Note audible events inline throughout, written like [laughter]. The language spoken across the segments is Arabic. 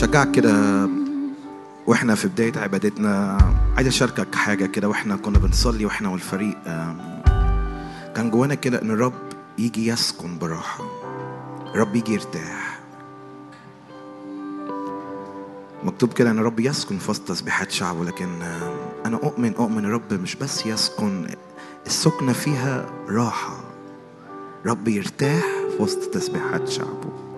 شجعك كده وإحنا في بداية عبادتنا. عايز أشاركك حاجة كده وإحنا كنا بنصلي وإحنا والفريق كان جوانا كده إن الرب يجي يسكن براحة. الرب يجي يرتاح. مكتوب كده إن الرب يسكن في وسط تسبيحات شعبه لكن آم، أنا أؤمن أؤمن الرب مش بس يسكن السكنة فيها راحة. رب يرتاح في وسط تسبيحات شعبه.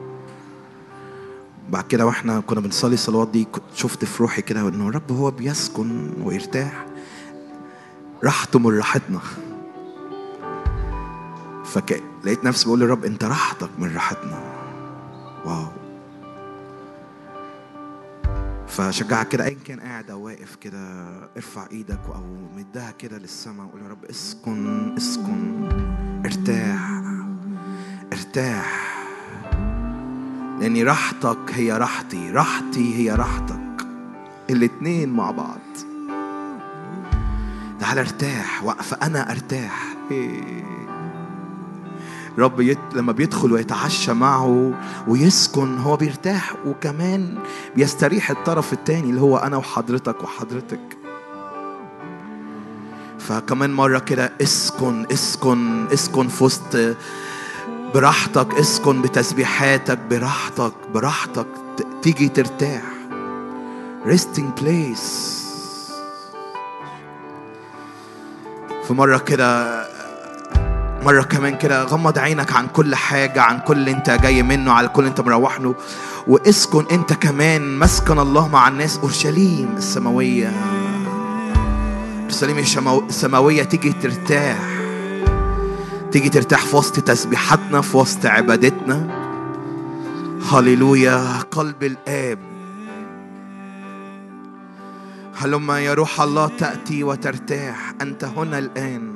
بعد كده وإحنا كنا بنصلي الصلوات دي شفت في روحي كده إنه الرب هو بيسكن ويرتاح. راحته من راحتنا. فلقيت نفسي بقول للرب أنت راحتك من راحتنا. واو. فشجعك كده ايا كان قاعد أو واقف كده ارفع إيدك أو مدها كده للسماء وقول يا رب اسكن اسكن ارتاح ارتاح. لأن راحتك هي راحتي راحتي هي راحتك. الاتنين مع بعض. تعال ارتاح فأنا أرتاح. إيه. رب يت... لما بيدخل ويتعشى معه ويسكن هو بيرتاح وكمان بيستريح الطرف التاني اللي هو أنا وحضرتك وحضرتك. فكمان مرة كده اسكن اسكن اسكن في وسط براحتك اسكن بتسبيحاتك براحتك براحتك تيجي ترتاح. Resting place. في مرة كده مرة كمان كده غمض عينك عن كل حاجة عن كل اللي انت جاي منه على كل اللي انت مروح له واسكن انت كمان. مسكن الله مع الناس. أورشليم السماوية. أورشليم السماوية تيجي ترتاح. تيجي ترتاح في وسط تسبيحاتنا في وسط عبادتنا. هللويا قلب الآب. هلما يا روح الله تأتي وترتاح. أنت هنا الآن.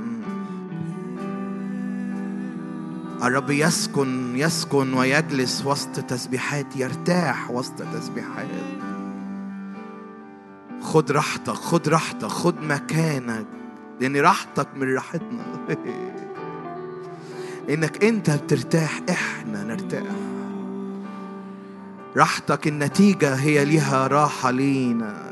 الرب يسكن يسكن ويجلس وسط تسبيحات يرتاح وسط تسبيحات. خد راحتك خد راحتك خد مكانك. لأن راحتك من راحتنا. [laughs] إنك أنت بترتاح إحنا نرتاح راحتك النتيجة هي ليها راحة لينا.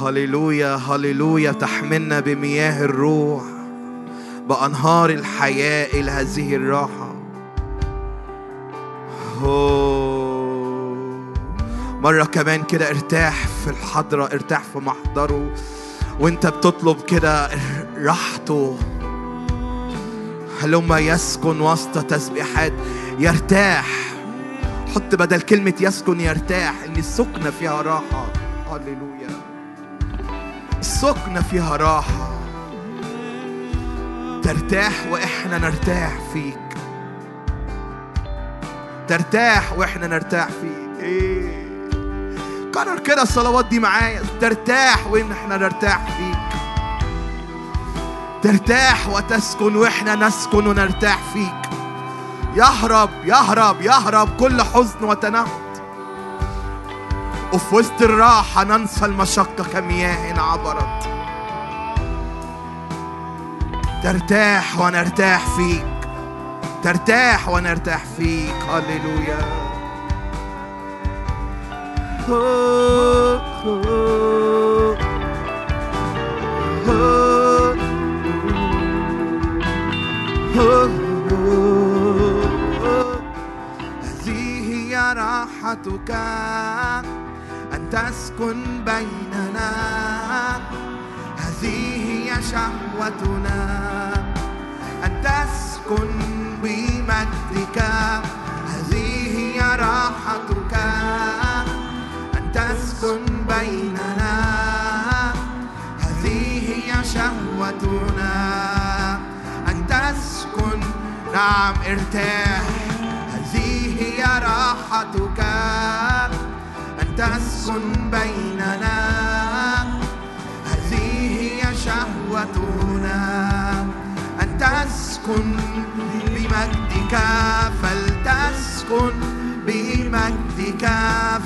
هللويا هللويا تحملنا بمياه الروح بأنهار الحياة إلى هذه الراحة أوه. مرة كمان كده ارتاح في الحضرة ارتاح في محضره وأنت بتطلب كده راحته هلما يسكن وسط تسبيحات يرتاح. حط بدل كلمة يسكن يرتاح إن السكنة فيها راحة. هللويا. السكنة فيها راحة. ترتاح وإحنا نرتاح فيك. ترتاح وإحنا نرتاح فيك. إيه. كرر كده الصلوات دي معايا. ترتاح وإن إحنا نرتاح فيك. ترتاح وتسكن وإحنا نسكن ونرتاح فيك. يهرب يهرب يهرب كل حزن وتنهد. وفي وسط الراحة ننسى المشقة كمياه عبرت. ترتاح ونرتاح فيك. ترتاح ونرتاح فيك. هللويا. هذه هي راحتك أن تسكن بيننا. هذه هي شهوتنا أن تسكن بمجدك. هذه هي راحتك أن تسكن بيننا. هذه هي شهوتنا. نعم ارتاح. هذه هي راحتك. أن تسكن بيننا. هذه هي شهوتنا. أن تسكن بمجدك. فلتسكن بمجدك.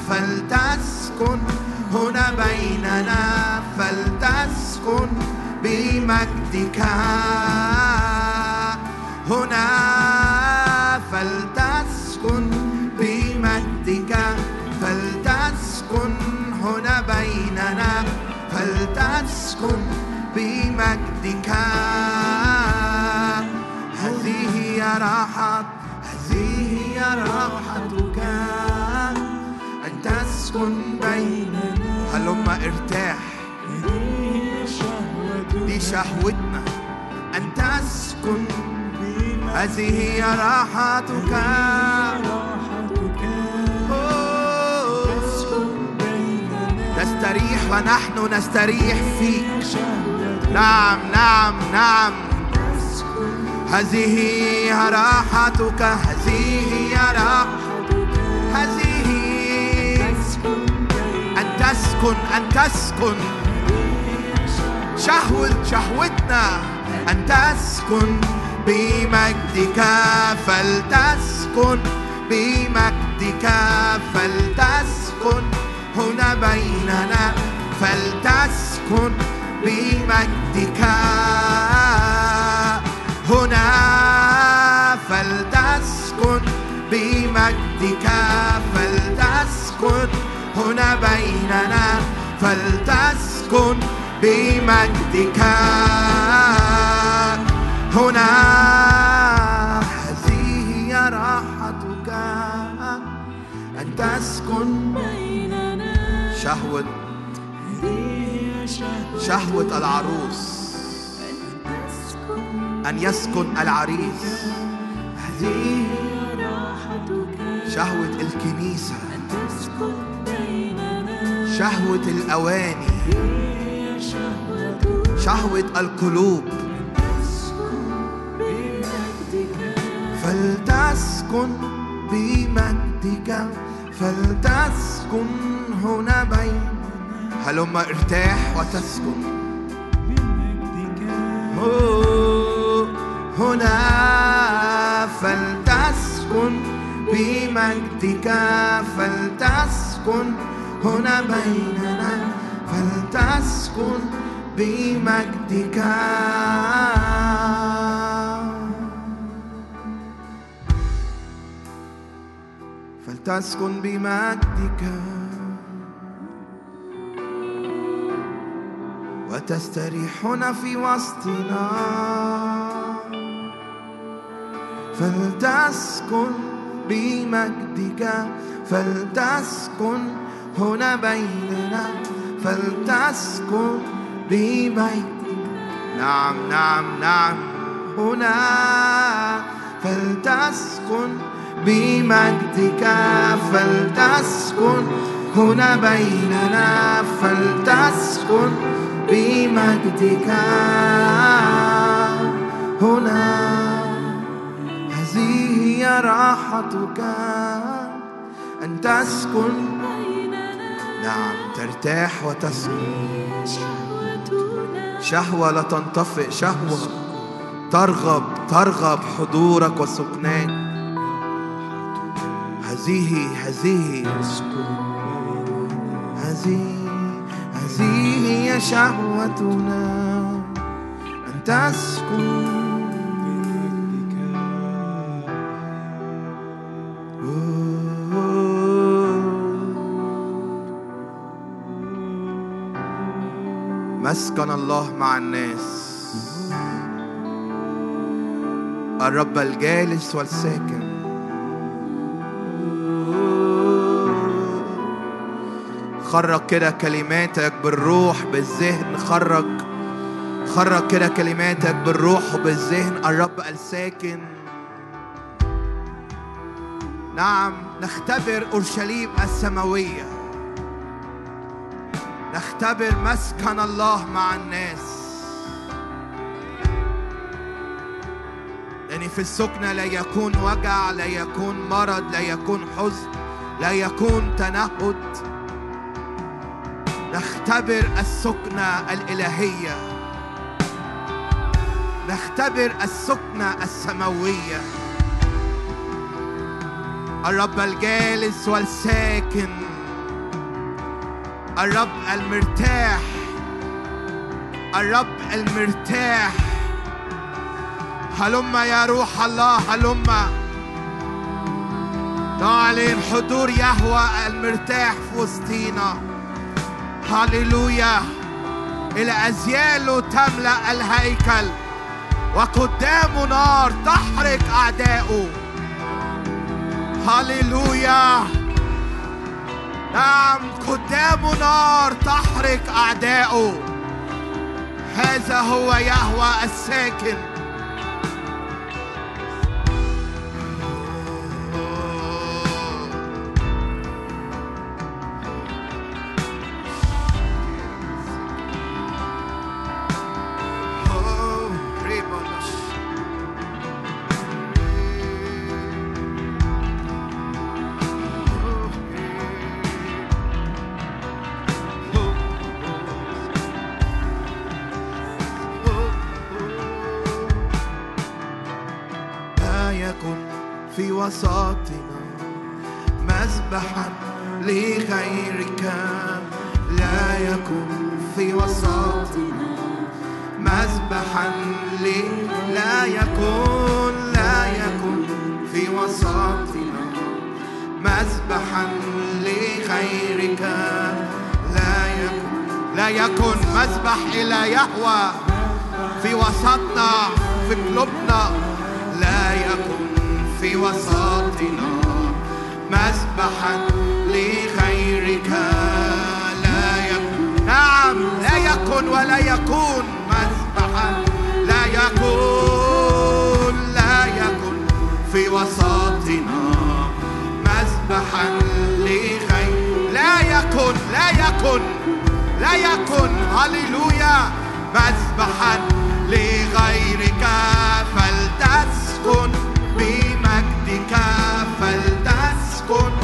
فلتسكن هنا بيننا. فلتسكن بمجدك. هنا فلتسكن بمجدك فلتسكن هنا بيننا فلتسكن بمجدك. هذه هي راحة هذه هي راحتك. أن تسكن بيننا. هلما ارتاح دي شهوتنا. أن تسكن هذه هي راحتك. نستريح ونحن نستريح فيك. نعم نعم نعم. هذه هي راحتك. هذه هي راحتك. هذه أن تسكن أن تسكن. شهوة شهوتنا أن تسكن. بمجدك فلتسكن بمجدك فلتسكن. هنا بيننا فلتسكن بمجدك. هنا فلتسكن بمجدك فلتسكن. هنا بيننا فلتسكن بمجدك. هنا هذه هي راحتك. أن تسكن شهوة شهوة العروس. أن يسكن العريس. هذه شهوة الكنيسة. شهوة الأواني. شهوة القلوب. فلتسكن بمجدك فلتسكن هنا بين هلما ارتاح وتسكن. هنا. فلتسكن بمجدك فلتسكن هنا بيننا. فلتسكن بمجدك. فلتسكن بمجدك. وتستريح هنا في وسطنا. فلتسكن بمجدك. فلتسكن هنا بيننا. فلتسكن بمجدك. نعم نعم نعم هنا. فلتسكن بمجدك فلتسكن. هنا بيننا فلتسكن بمجدك. هنا هذه هي راحتك. أن تسكن. نعم ترتاح وتسكن. شهوة لا تنطفئ شهوة ترغب ترغب حضورك وسكناك. هذه هذه هذه هذه هي شهوتنا. أن تسكن مسكن الله مع الناس. الرب الجالس والساكن. خرج كده كلماتك بالروح بالذهن خرج خرج كده كلماتك بالروح وبالذهن. الرب الساكن نعم نختبر أورشليم السماوية. نختبر مسكن الله مع الناس. لأن في السكنة لا يكون وجع لا يكون مرض لا يكون حزن لا يكون تنهد. نختبر السكنة الإلهية. نختبر السكنة السماوية. الرب الجالس والساكن. الرب المرتاح. الرب المرتاح. هلم يا روح الله هلم. نعلن حضور يهوى المرتاح في وسطينا. هللويا إلى تملأ الهيكل. وقدامه نار تحرق أعدائه هللويا نعم قدامه نار تحرق أعدائه هذا هو يهوى الساكن. لغيرك لا يكن لا يكن مذبح إلى يهوى. في وسطنا في قلوبنا. لا يكن في وسطنا مذبحا لخيرك. لا يكن نعم لا يكن ولا يكون مذبحا لا يكون لا يكن في وسطنا مذبحا يكن لا يكن. هللويا. مذبحا لغيرك فلتسكن. بمجدك فلتسكن.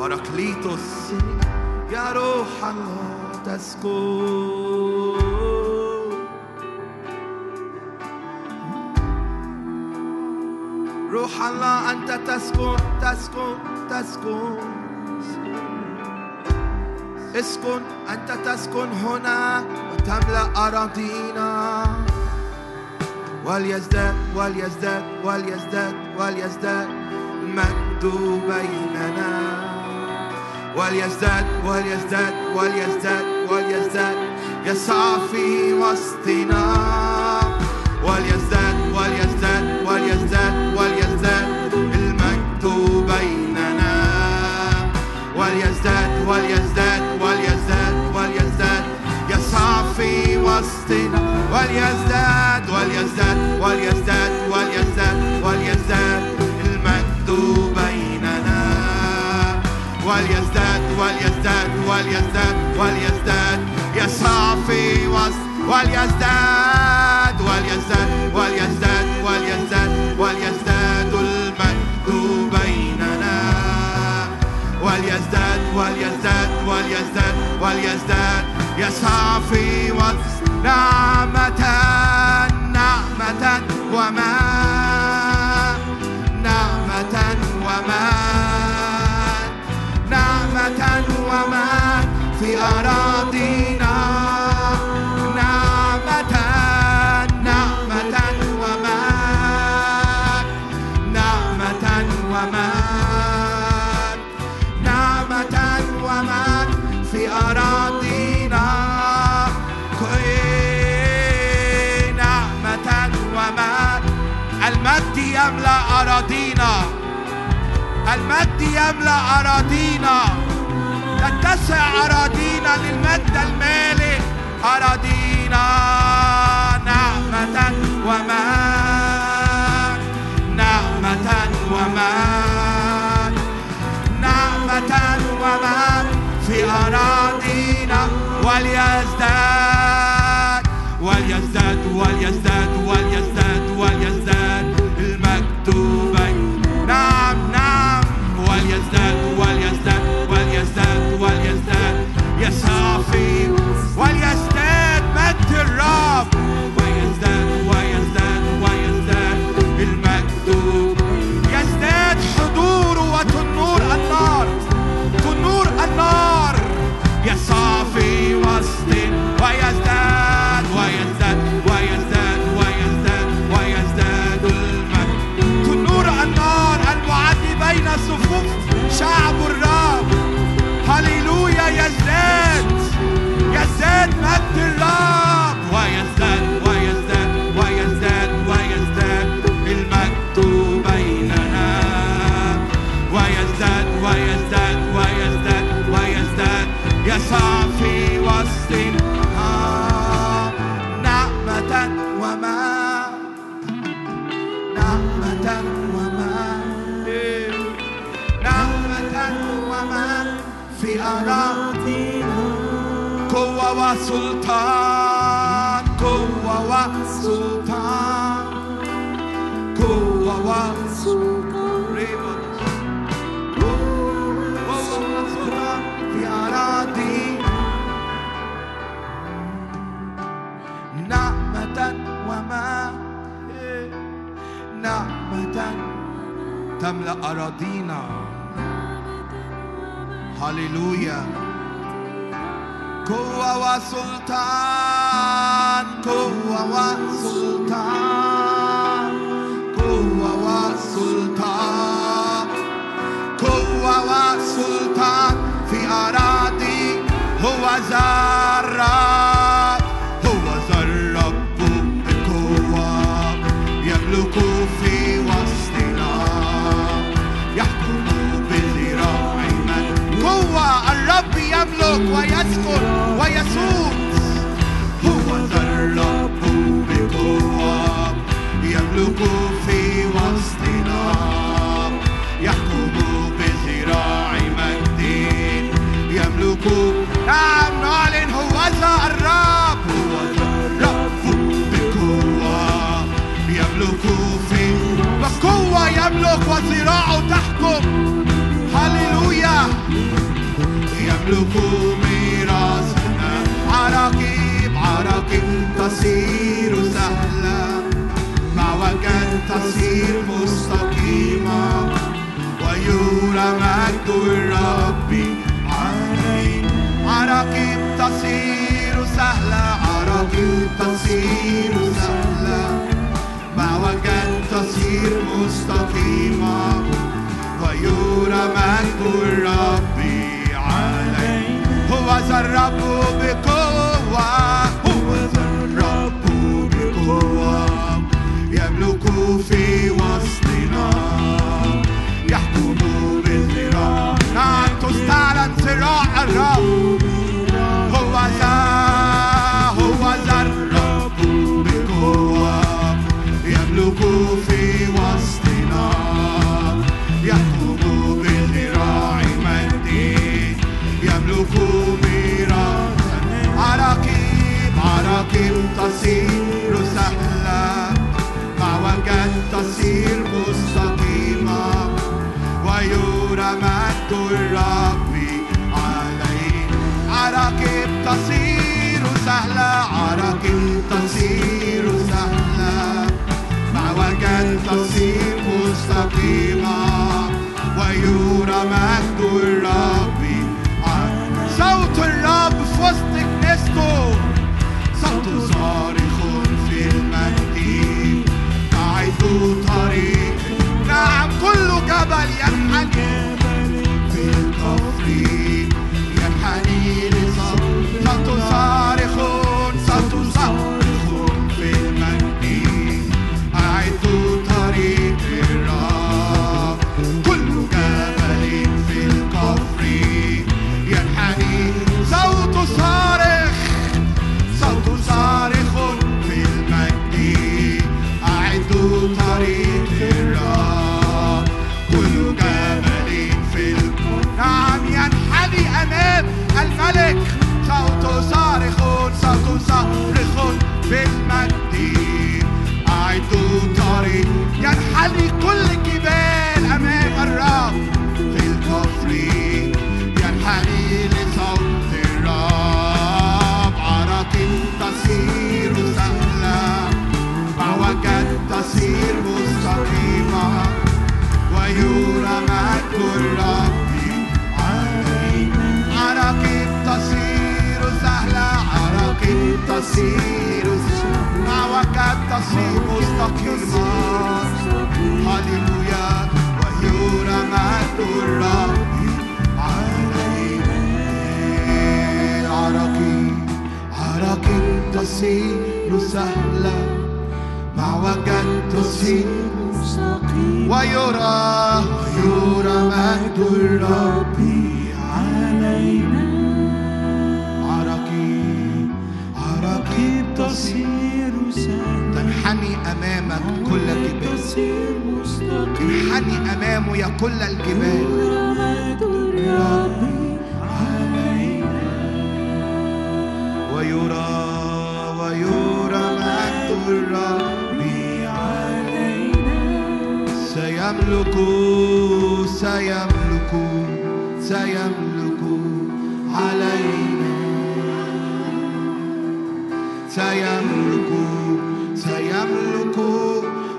باراكليتوس يا روح الله تسكن روح الله أنت تسكن تسكن تسكن اسكن أنت تسكن هنا وتملأ أراضينا. وليزداد وليزداد وليزداد وليزداد. المجد بيننا. وليزداد وليزداد وليزداد وليزداد. يسعى في وسطنا. وليزداد وليزداد وليزداد وليزداد. المجد بيننا. وليزداد وليزداد وليزداد وليزداد. يسعى في وسطنا. وليزداد وليزداد وليزداد وليزداد وليزداد. وليزداد وليزداد وليزداد وليزداد يسعى في وسط وليزداد وليزداد وليزداد وليزداد وليزداد المجد بيننا. وليزداد وليزداد وليزداد وليزداد يسعى في وسط نعمة نعمة وما يملأ أراضينا. تتسع أراضينا للمجد المالك أراضينا نعمة وما نعمة وما نعمة وما في أراضينا. وليزداد وليزداد وليزداد وليزداد يستعفف وليزداد مجد ويزداد ويزداد ويزداد المجد. يزداد حضوره وتنور النار. تنور النار. يستعفف وسط ويزداد ويزداد ويزداد ويزداد ويزداد المجد. تنور النار المعد بين صفوف شعب في أراضي وسلطان قوة وسلطان قوة وسلطان قوة وسلطان في أراضينا نعمة وما؟ نعمة. تملأ أراضينا. هللويا قوة وسلطان قوة وسلطان قوة وسلطان قوة وسلطان في أراضي هو زراب يملك نعم نعلن هو ذا الرب. هو الرب بقوة يملك في بقوة يملك وذراعه تحكم. هللويا. يملك ميراثنا عراقيب. عراقيب تصير سهلة معوجا تصير مستقيمة ويرى مجد الرب عراقيب تصير سهلة عراقيب تصير سهلة معوجا تصير مستقيمة ويرى مجد الرب علينا هو ذا الرب تصير معوجا تصير مستقيمة هللويا ويرى مجد الرب علينا عراقيب عراقيب تصير سهلة معوجا تصير ويرى ويرى مجد الرب تصير تنحني أمامك كل الجبال. تنحني أمامه يا كل الجبال ويرى ويرى مجد الرب علينا. سيملك سيملك سيملك علينا. سيملك سيملك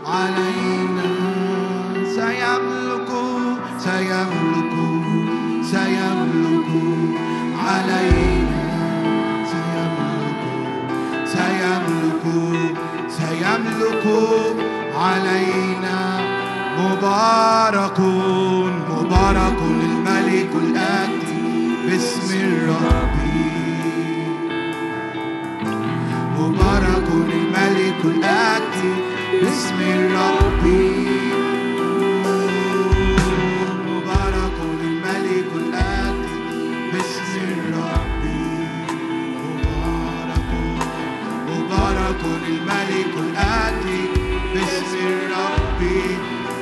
علينا سيملك سيملك سيملك علينا سيملك سيملك سيملك علينا. مبارك مبارك الملك الآتي باسم الرب. الملك الآتي باسم الرب مبارك الملك الآتي باسم الرب مبارك مبارك الملك الآتي باسم الرب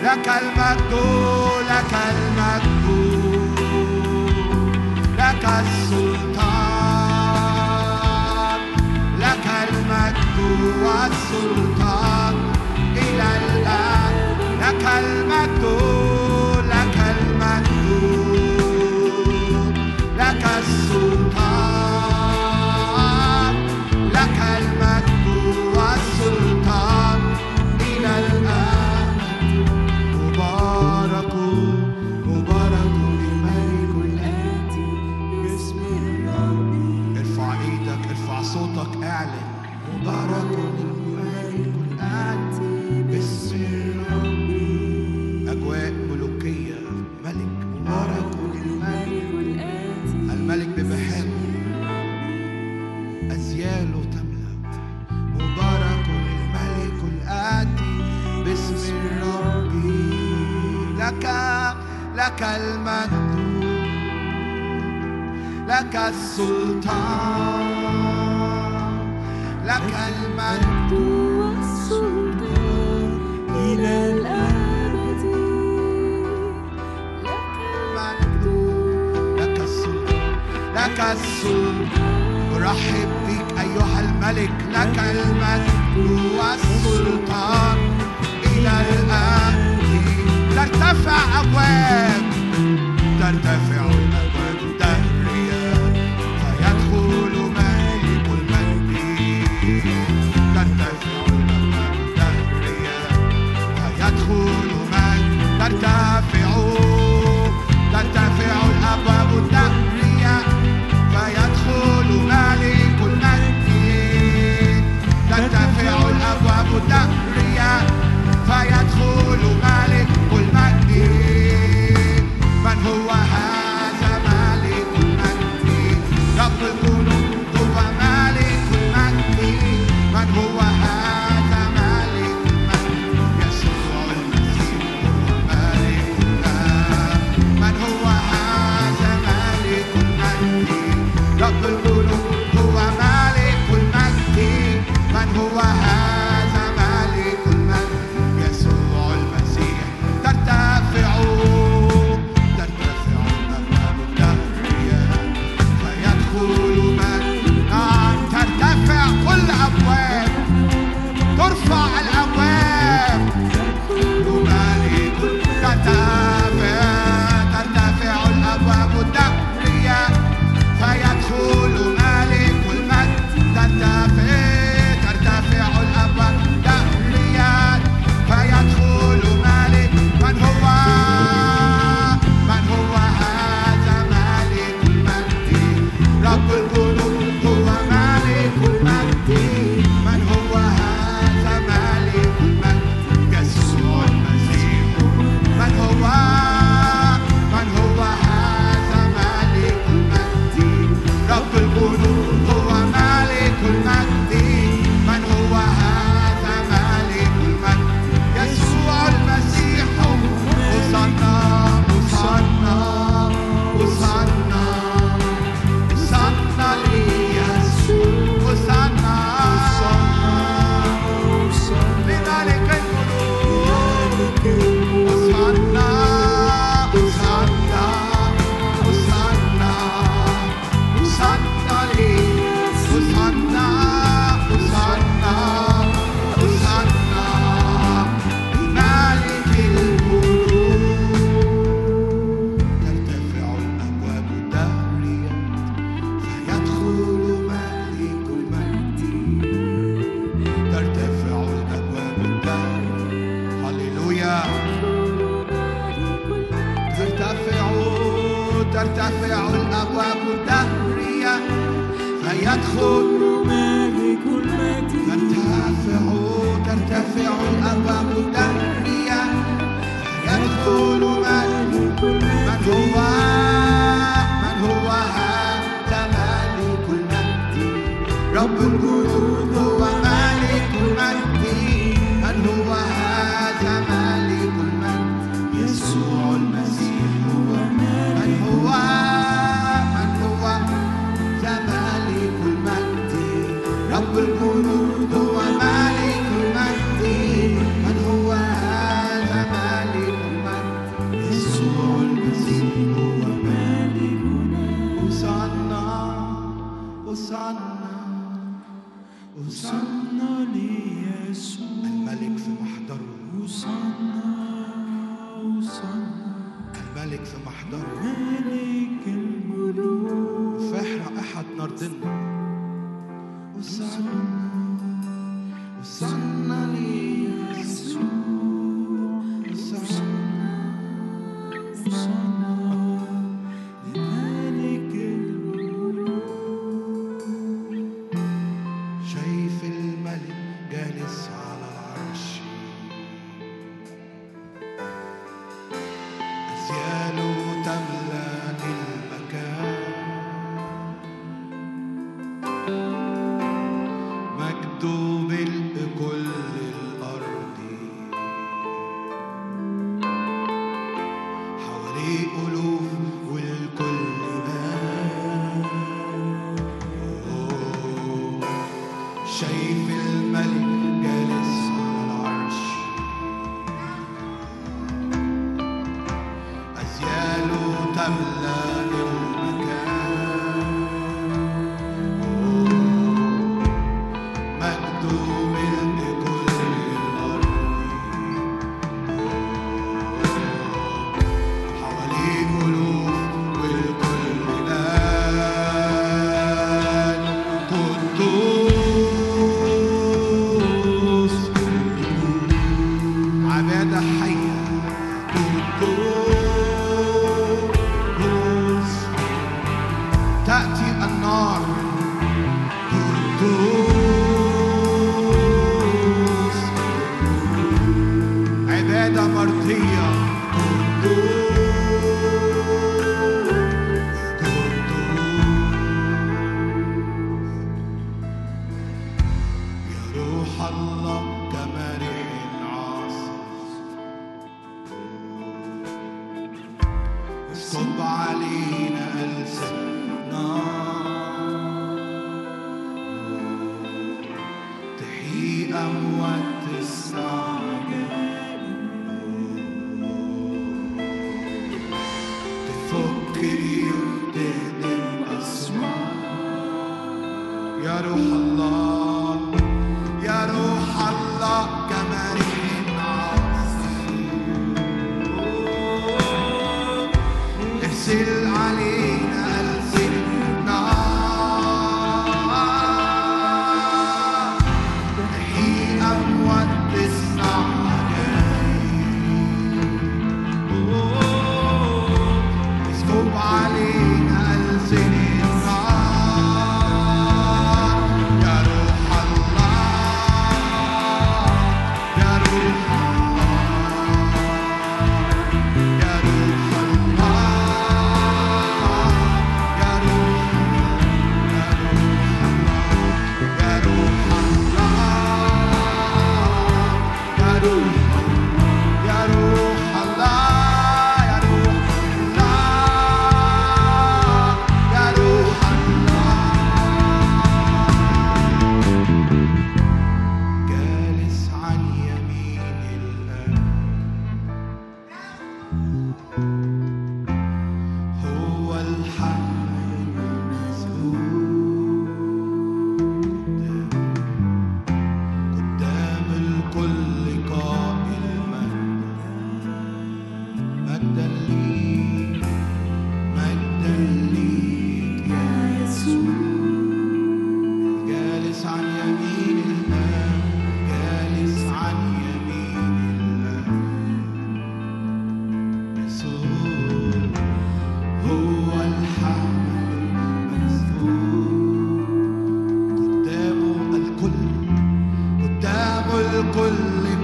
لك المجد لك المجد. لك السلطان لك المجد. والسلطان إلى الآن لك المجد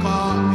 Papa.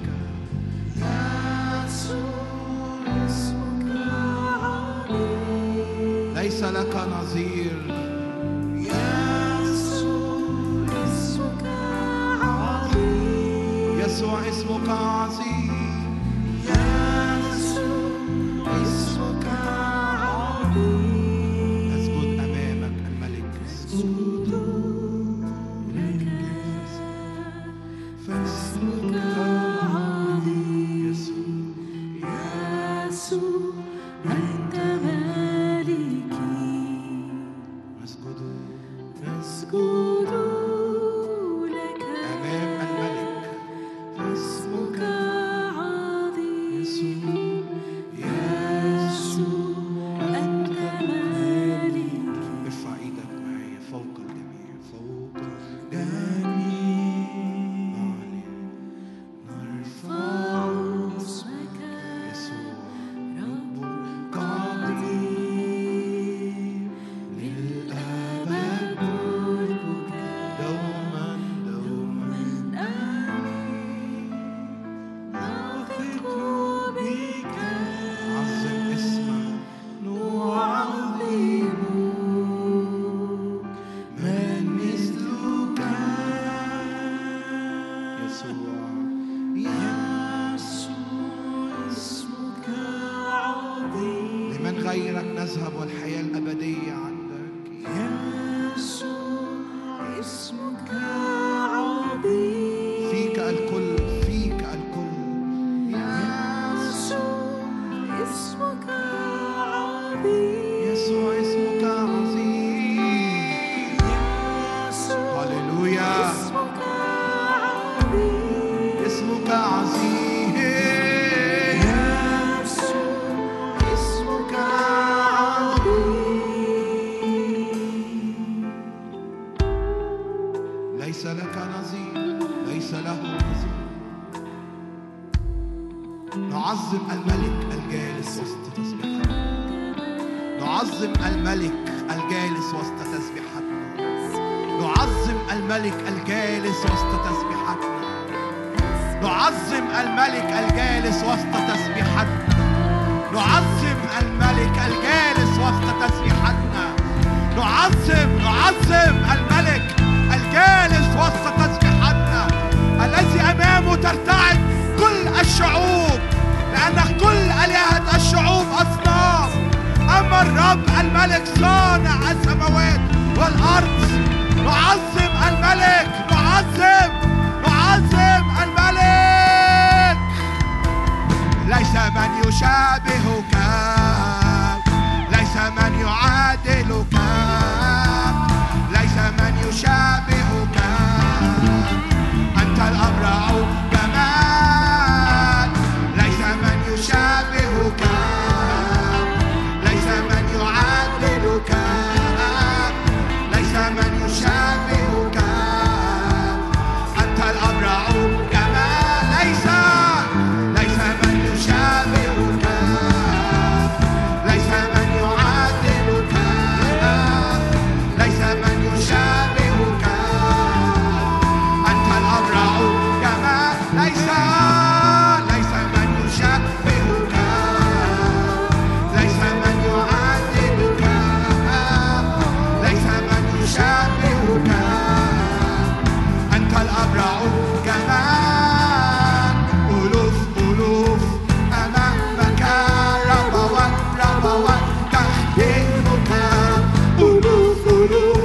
Nakanazi guru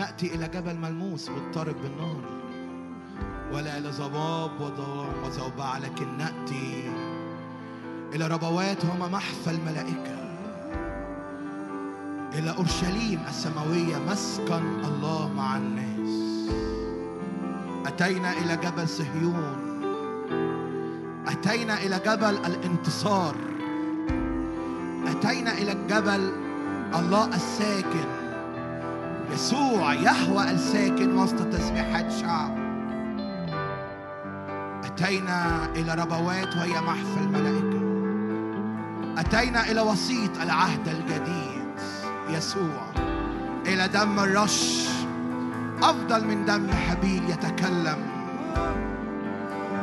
نأتي إلى جبل ملموس مضطرب بالنار. ولا إلى ضباب وضلام وزوبعة لكن نأتي إلى ربوات هما محفى الملائكة. إلى أورشليم السماوية مسكن الله مع الناس. أتينا إلى جبل صهيون. أتينا إلى جبل الانتصار. أتينا إلى الجبل الله الساكن. يسوع يهوى الساكن وسط تسبيحات شعب. أتينا إلى ربوات وهي محفى الملائكة. أتينا إلى وسيط العهد الجديد. يسوع إلى دم الرش. أفضل من دم حبيل يتكلم.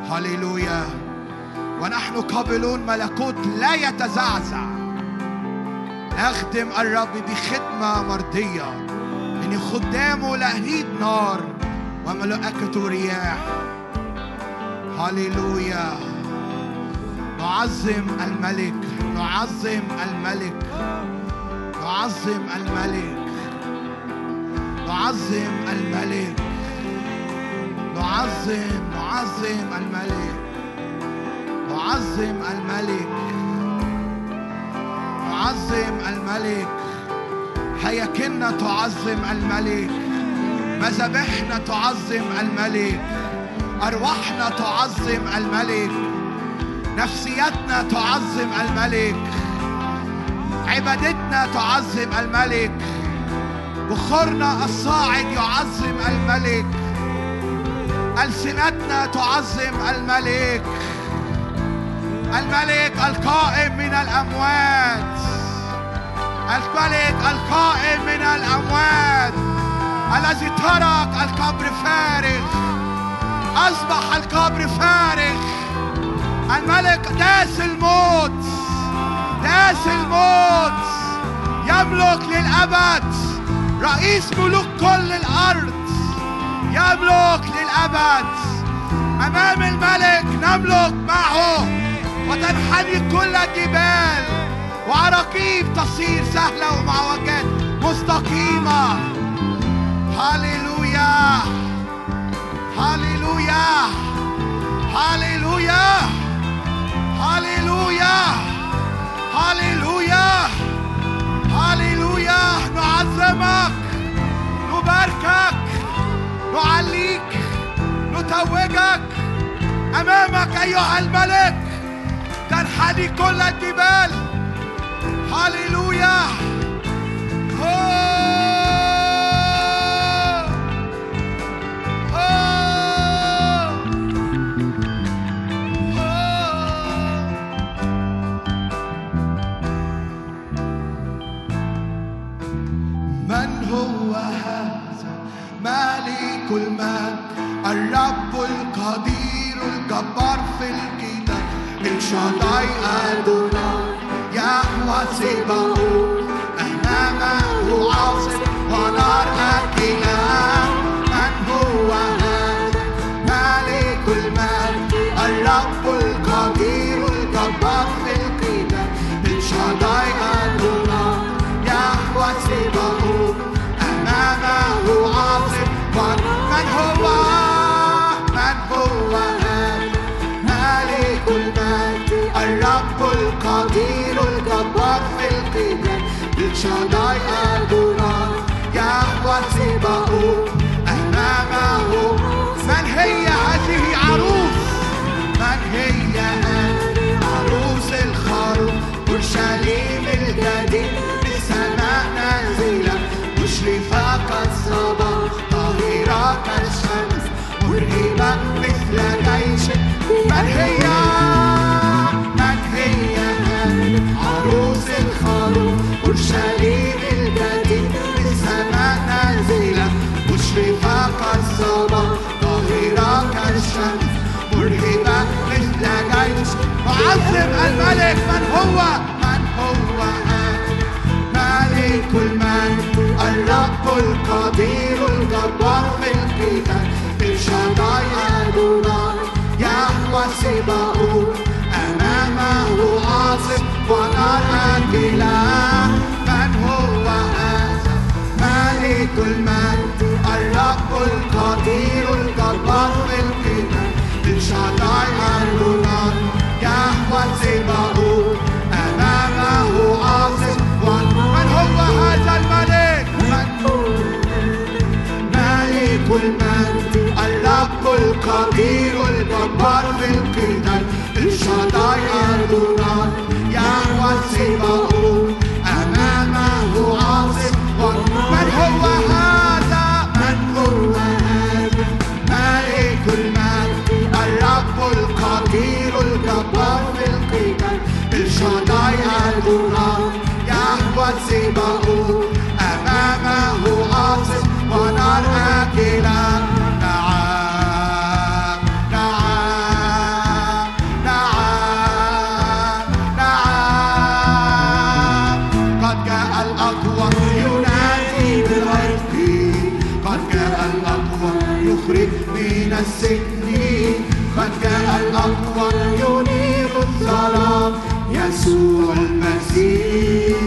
هللويا. ونحن قابلون ملكوت لا يتزعزع. نخدم الرب بخدمة مرضية. إن خدامه لهيب نار وملائكته رياح. هللويا. نعظم الملك. نعظم الملك. نعظم الملك. نعظم الملك. نعظم نعظم الملك. نعظم الملك. نعظم الملك. هياكلنا تعظم الملك. مذابحنا تعظم الملك. أرواحنا تعظم الملك. نفسيتنا تعظم الملك. عبادتنا تعظم الملك. بخورنا الصاعد يعظم الملك. ألسنتنا تعظم الملك. الملك القائم من الأموات. الملك القائم من الأموات الذي ترك القبر فارغ. أصبح القبر فارغ. الملك داس الموت. داس الموت. يملك للأبد. رئيس ملوك كل الأرض. يملك للأبد. أمام الملك نملك معه وتنحني كل الجبال. وعراقيب تصير سهلة ومعوجات مستقيمة. هللويا. هللويا. هللويا. هللويا. هللويا. هللويا. نعظمك. نباركك. نعليك. نتوجك. أمامك أيها الملك. تنحني كل الجبال. هللويا من هو هذا مالك المجد الرب القدير الجبار في القتال. الشداي أدوناي سباوت أمامه عاصف ونار أكلة الشداي أدوناي وعظم الملك من هو؟ من هو هذا مالك المجد الرب القدير الجبار في القتال. الشداي أدوناي يهوى سباوت أمامه عاصف ونار أكلة من هو هذا مالك المجد الرب القدير الجبار في القتال. الشداي القدير الجبار في القتال الشداي أدوناي يهوى سباوت أمامه عاصف من هو هذا؟ من هو هذا؟ مالك المجد الرب القدير الجبار في القتال الشداي أدوناي يهوى سباوت يسوع المسيح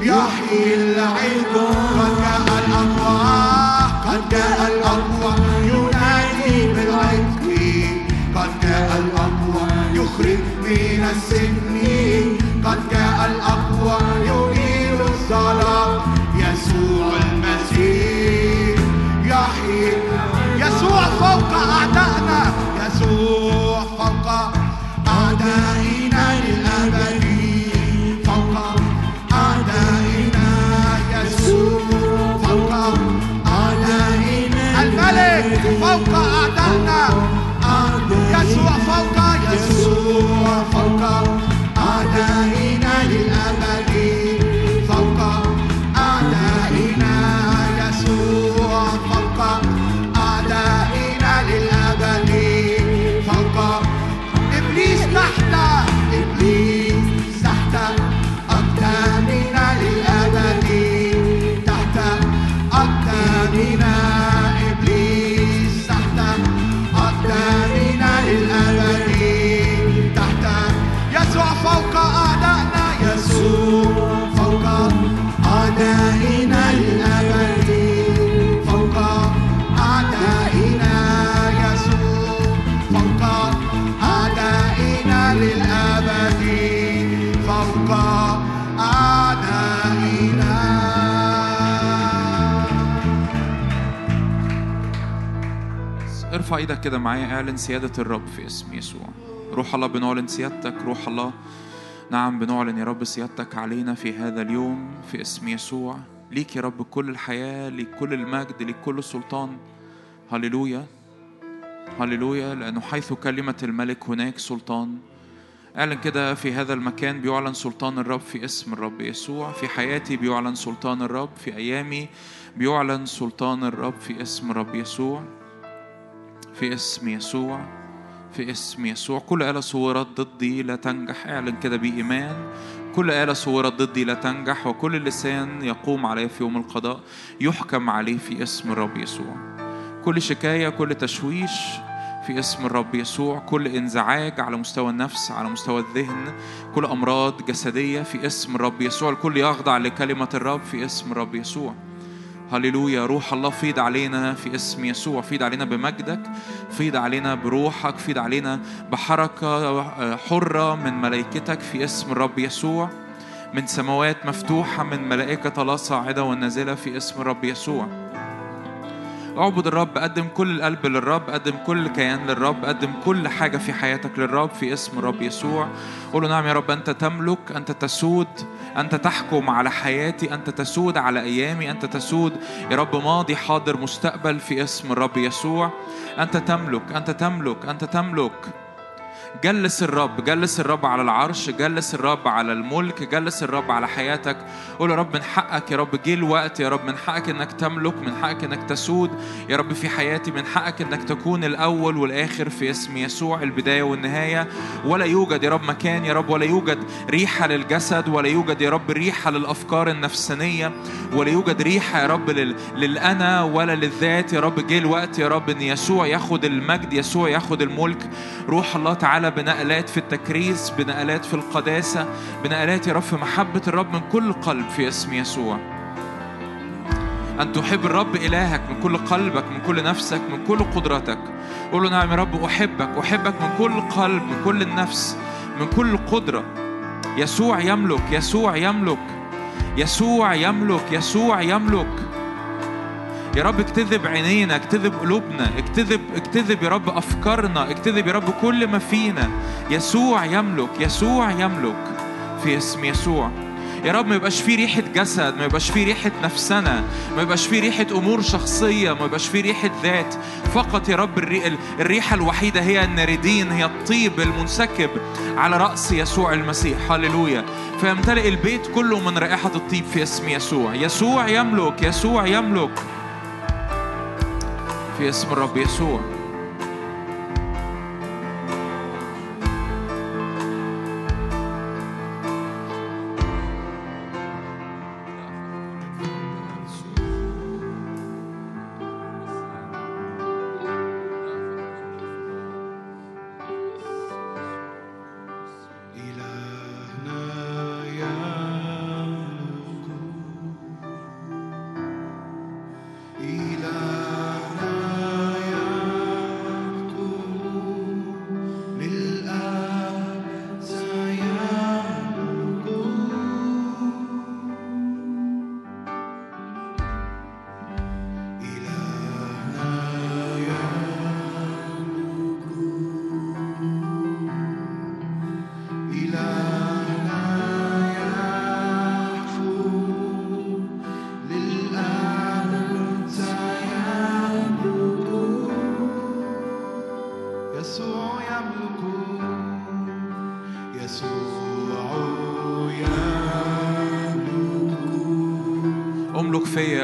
يحيي العلم قد جاء الأرواح قد جاء الأقوى ينادي بالعتق قد جاء الأقوى يخرج من السجن قد جاء الأقوى ينير الظلام يسوع المسيح يحيي يسوع فوق أعدائنا. fauka adana, ah, a sua falta, e a sua falta. ارفع إيدك كده معايا اعلن سيادة الرب في اسم يسوع. روح الله بنعلن سيادتك روح الله. نعم بنعلن يا رب سيادتك علينا في هذا اليوم في اسم يسوع. ليك يا رب كل الحياة ليك كل المجد ليك كل السلطان هللويا. هللويا لأنه حيث كلمة الملك هناك سلطان. اعلن كده في هذا المكان بيعلن سلطان الرب في اسم الرب يسوع. في حياتي بيعلن سلطان الرب في أيامي بيعلن سلطان الرب في اسم الرب يسوع. في اسم يسوع في اسم يسوع. كل آلة صورت ضدي لا تنجح. اعلن كده بإيمان. كل آلة صورت ضدي لا تنجح وكل لسان يقوم عليه في يوم القضاء يحكم عليه في اسم الرب يسوع. كل شكاية كل تشويش في اسم الرب يسوع. كل انزعاج على مستوى النفس على مستوى الذهن. كل أمراض جسدية في اسم الرب يسوع. الكل يخضع لكلمة الرب في اسم الرب يسوع. هللويا. روح الله فيض علينا في اسم يسوع. فيض علينا بمجدك. فيض علينا بروحك. فيض علينا بحركة آه، حرة من ملائكتك في اسم الرب يسوع. من سماوات مفتوحة من ملائكة الله صاعدة والنازلة في اسم الرب يسوع. اعبد الرب قدم كل القلب للرب قدم كل كيان للرب قدم كل حاجة في حياتك للرب في اسم الرب يسوع. قولوا نعم يا رب أنت تملك أنت تسود أنت تحكم على حياتي أنت تسود على أيامي أنت تسود. يا رب ماضي حاضر مستقبل في اسم الرب يسوع. أنت تملك أنت تملك أنت تملك. جلس الرب جلس الرب على العرش جلس الرب على الملك جلس الرب على حياتك. قول يا رب من حقك يا رب جه الوقت يا رب من حقك إنك تملك من حقك إنك تسود. يا رب في حياتي من حقك إنك تكون الأول والآخر في اسم يسوع البداية والنهاية. ولا يوجد يا رب مكان يا رب ولا يوجد ريحة للجسد ولا يوجد يا رب ريحة للأفكار النفسانية ولا يوجد ريحة يا رب لل... للأنا ولا للذات. يا رب جه الوقت يا رب إن يسوع ياخد المجد يسوع ياخد الملك. روح الله تعالى تعالى بنقلات في التكريس بنقلات في القداسة بنقلات يا رب في محبة الرب من كل قلب في اسم يسوع. أن تحب الرب إلهك من كل قلبك من كل نفسك من كل قدرتك. قول له نعم يا رب أحبك أحبك من كل قلب من كل النفس من كل قدرة. يسوع يملك يسوع يملك يسوع يملك. يسوع يملك, يسوع يملك. يا رب اكتذب عينينا اكتذب قلوبنا اكتذب اكتذب يا رب أفكارنا اكتذب يا رب كل ما فينا. يسوع يملك يسوع يملك في اسم يسوع. يا رب ما يبقاش فيه ريحة جسد ما يبقاش فيه ريحة نفسنا ما يبقاش فيه ريحة أمور شخصية ما يبقاش فيه ريحة ذات. فقط يا رب الريحة الوحيدة هي الناردين هي الطيب المنسكب على رأس يسوع المسيح. هللويا. فيمتلئ البيت كله من رائحة الطيب في اسم يسوع. يسوع يملك يسوع يملك. في اسم الرب يسوع.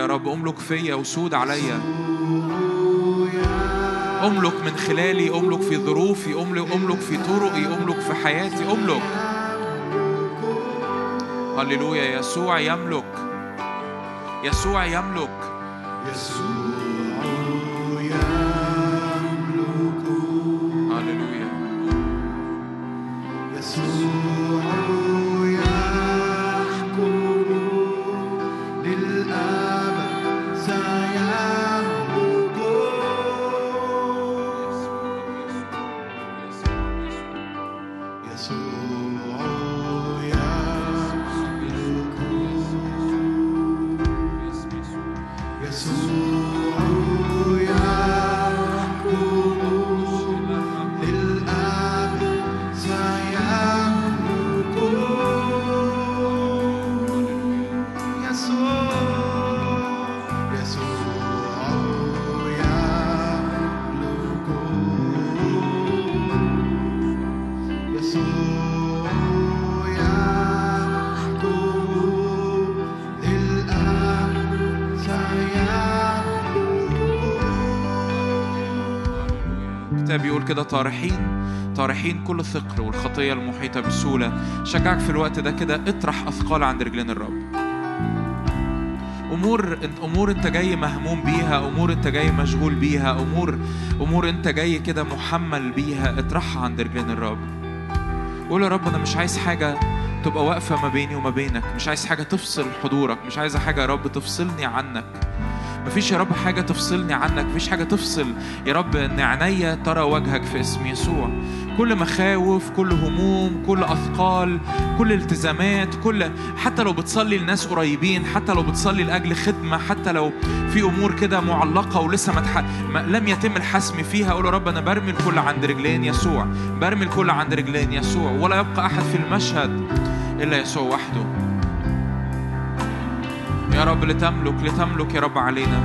يا رب املك فيا وسود عليا املك من خلالي املك في ظروفي املك املك في طرقي املك في حياتي املك. هللويا يسوع يملك. يسوع يملك. كده طارحين طارحين كل ثقل والخطية المحيطة بسهولة. شجعك في الوقت ده كده اطرح أثقال عند رجلين الرب. أمور أمور أنت جاي مهموم بيها أمور أنت جاي مشغول بيها امور أمور أنت جاي كده محمل بيها اطرحها عند رجلين الرب. قول يا رب أنا مش عايز حاجة تبقى واقفة ما بيني وما بينك مش عايز حاجة تفصل حضورك مش عايز حاجة يا رب تفصلني عنك. مفيش يا رب حاجة تفصلني عنك مفيش حاجة تفصل يا رب إن عينيا ترى وجهك في اسم يسوع. كل مخاوف كل هموم كل أثقال كل التزامات كل حتى لو بتصلي لناس قريبين حتى لو بتصلي لأجل خدمة حتى لو في أمور كده معلقة ولسه ما, تح... ما لم يتم الحسم فيها أقول يا رب أنا برمي الكل عند رجلين يسوع برمي الكل عند رجلين يسوع. ولا يبقى أحد في المشهد إلا يسوع وحده. يا رب لتملك لتملك يا رب علينا.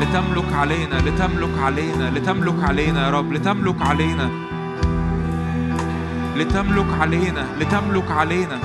لتملك علينا لتملك علينا لتملك علينا يا رب لتملك علينا. لتملك علينا لتملك علينا.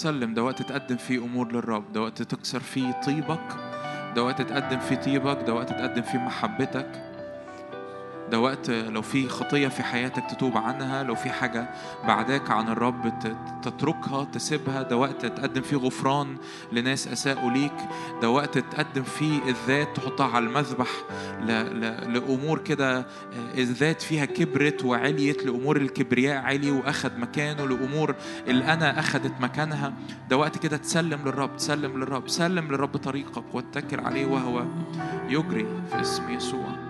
سلم ده وقت تقدم فيه أمور للرب ده وقت تكسر فيه طيبك ده وقت تقدم فيه طيبك ده وقت تقدم فيه محبتك. ده وقت لو في خطية في حياتك تتوب عنها لو في حاجة بعداك عن الرب تتركها تسيبها ده وقت تقدم فيه غفران لناس أساءوا ليك ده وقت تقدم فيه الذات تحطها على المذبح ل... ل... لأمور كده آه، الذات فيها كبرت وعليت لأمور الكبرياء علي وأخد مكانه لأمور الأنا أخدت مكانها ده وقت كده تسلم للرب تسلم للرب سلم للرب طريقك واتكل عليه وهو يجري في اسم يسوع.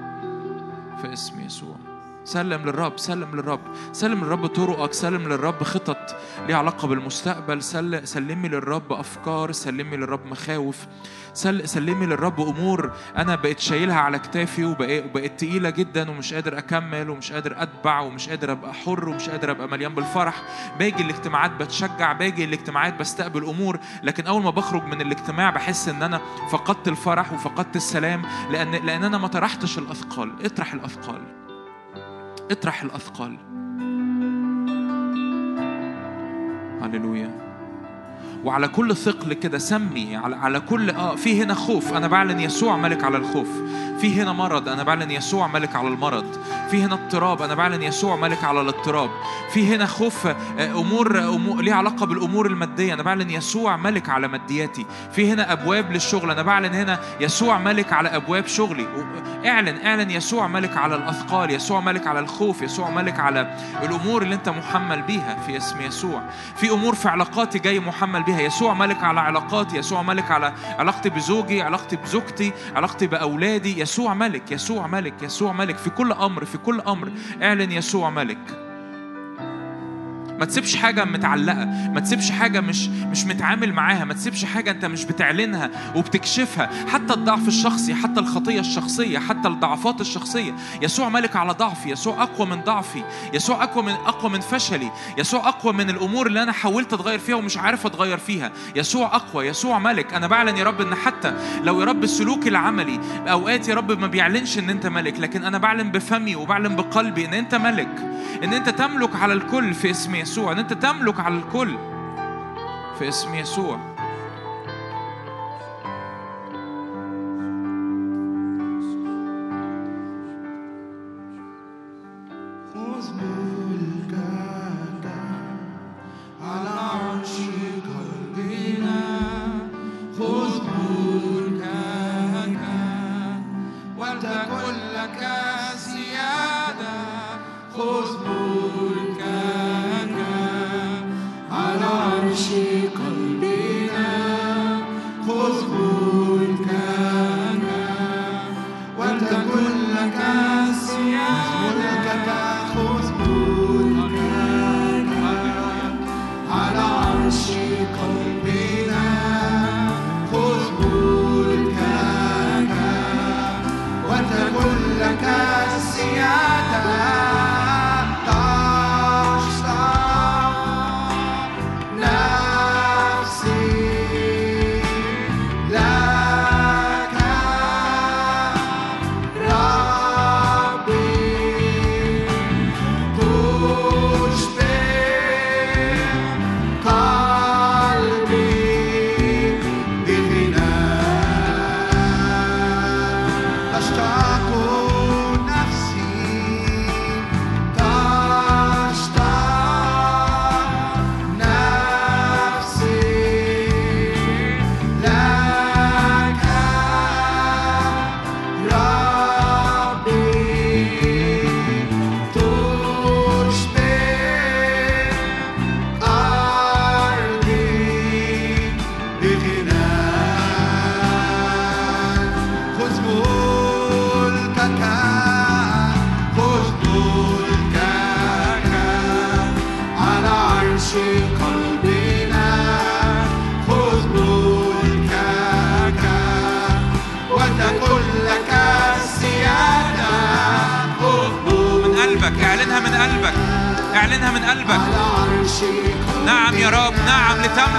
في اسم يسوع. سلم للرب سلم للرب سلم للرب طرقك سلم للرب خطط ليها علاقة بالمستقبل. سل سلمي للرب أفكار سلمي للرب مخاوف. سل سلمي للرب أمور. أنا بقيت شايلها على كتافي وبقيت, تقيلة جدا ومش قادر أكمل ومش قادر أتبع ومش قادر أبقى حر ومش قادر أبقى مليان بالفرح. باجي الاجتماعات بتشجع باجي الاجتماعات بستقبل أمور. لكن أول ما بخرج من الاجتماع بحس إن أنا فقدت الفرح وفقدت السلام لأن لأن أنا ما طرحتش الأثقال. اطرح الأثقال. اطرح الأثقال. هللويا. وعلى كل ثقل كده سمي على, على كل آه في هنا خوف. أنا بعلن يسوع ملك على الخوف. في هنا مرض أنا بعلن يسوع ملك على المرض. في هنا اضطراب أنا بعلن يسوع ملك على الاضطراب. في هنا خوف آه، أمور أمور ليها علاقة بالأمور المادية. أنا بعلن يسوع ملك على مادياتي. في هنا أبواب للشغل. أنا بعلن هنا يسوع ملك على أبواب شغلي. اعلن اعلن يسوع ملك على الأثقال يسوع ملك على الخوف يسوع ملك على الأمور اللي أنت محمل بيها في اسم يسوع. في أمور في علاقاتي جاي محمل بيها. يسوع ملك على علاقاتي يسوع ملك على علاقتي بزوجي علاقتي بزوجتي علاقتي بأولادي يسوع ملك يسوع ملك يسوع ملك في كل أمر في كل أمر. اعلن يسوع ملك. ما تسيبش حاجة متعلقة ما تسيبش حاجة مش مش متعامل معاها ما تسيبش حاجة انت مش بتعلنها وبتكشفها. حتى الضعف الشخصي حتى الخطية الشخصية حتى الضعفات الشخصية. يسوع ملك على ضعفي يسوع أقوى من ضعفي يسوع أقوى من أقوى من فشلي يسوع أقوى من الأمور اللي أنا حاولت أتغير فيها ومش عارف أتغير فيها. يسوع أقوى يسوع ملك. أنا بعلن يا رب إن حتى لو يا رب السلوك العملي أوقات يا رب ما بيعلنش إن أنت ملك لكن أنا بعلن بفمي وبعلن بقلبي إن أنت ملك إن أنت تملك على الكل في اسم يسوع أن أنت تملك على الكل في اسم يسوع.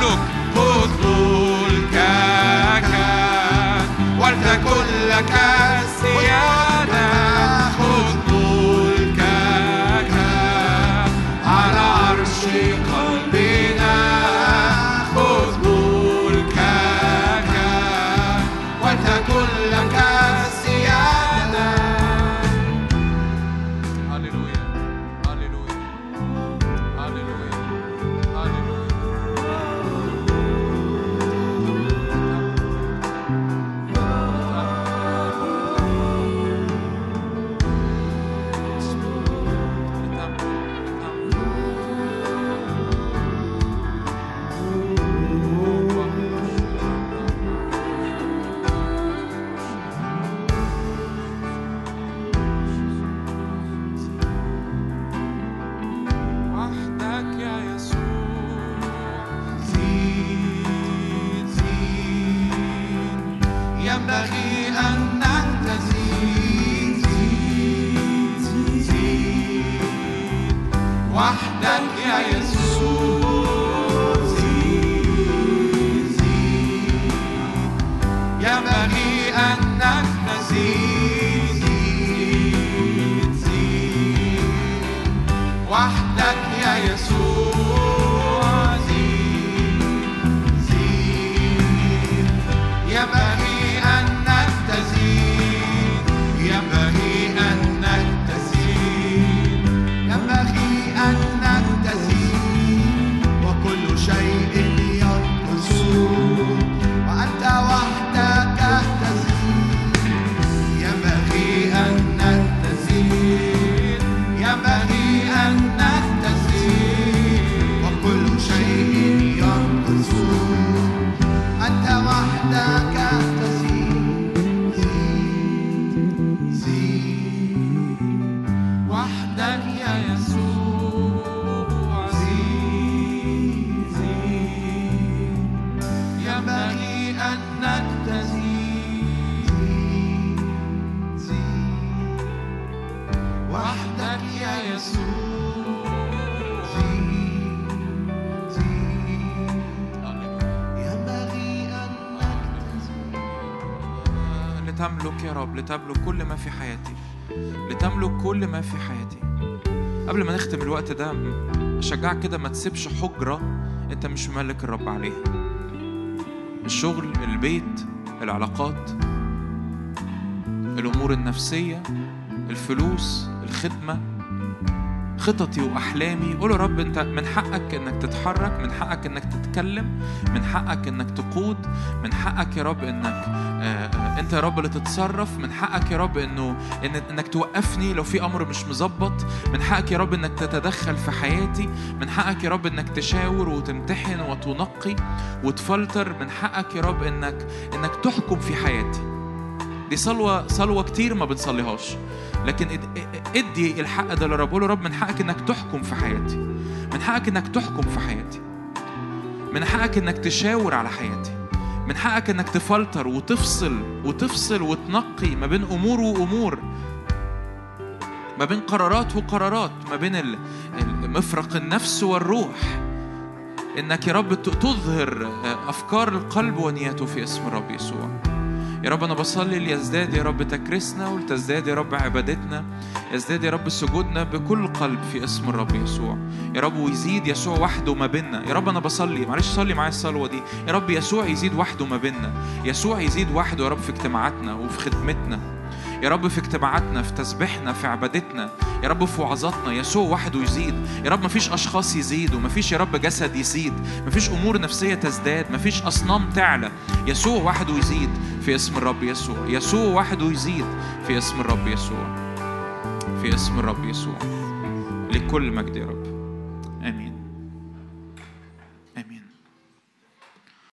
لتملك خذ ملكك ولتكن لك السيادة لتملك يا رب لتملك كل ما في حياتي. لتملك كل ما في حياتي. قبل ما نختم الوقت ده أشجعك كده ما تسيبش حجرة أنت مش مالك الرب عليها. الشغل البيت العلاقات الأمور النفسية الفلوس الخدمة. خططي وأحلامي. قول يا رب أنت من حقك إنك تتحرك من حقك إنك تتكلم من حقك إنك تقود من حقك يا رب إنك آه، أنت يا رب اللي تتصرف من حقك يا رب إنه إن إنك توقفني لو في أمر مش مظبط من حقك يا رب إنك تتدخل في حياتي من حقك يا رب إنك تشاور وتمتحن وتنقي وتفلتر من حقك يا رب إنك إنك تحكم في حياتي. دي صلوة صلوة كتير ما بنصليهاش. لكن اد- إدي الحق ده للرب قول رب من حقك إنك تحكم في حياتي. من حقك إنك تحكم في حياتي. من حقك إنك تشاور على حياتي. من حقك إنك تفلتر وتفصل وتفصل وتنقي ما بين أمور وأمور. ما بين قرارات وقرارات. ما بين مفرق النفس والروح. إنك يا رب تظهر آه، أفكار القلب ونياته في اسم الرب يسوع. يا رب أنا بصلي ليزداد يا رب تكريسنا ولتزداد يا رب عبادتنا. يزداد يا رب سجودنا بكل قلب في اسم الرب يسوع. يا رب ويزيد يسوع وحده ما بيننا. يا رب أنا بصلي. معلش صلي معايا الصلوة دي. يا رب يسوع يزيد وحده ما بيننا. يسوع يزيد وحده يا رب في اجتماعاتنا وفي خدمتنا. يا رب في اجتماعاتنا في تسبيحنا في عبادتنا يا رب في وعظاتنا. يسوع وحده يزيد. يا رب مفيش أشخاص يزيدوا مفيش يا رب جسد يزيد. مفيش أمور نفسية تزداد مفيش أصنام تعلى. يسوع وحده يزيد في اسم الرب يسوع. يسوع وحده يزيد في اسم الرب يسوع. في اسم الرب يسوع. لكل مجد يا رب. آمين.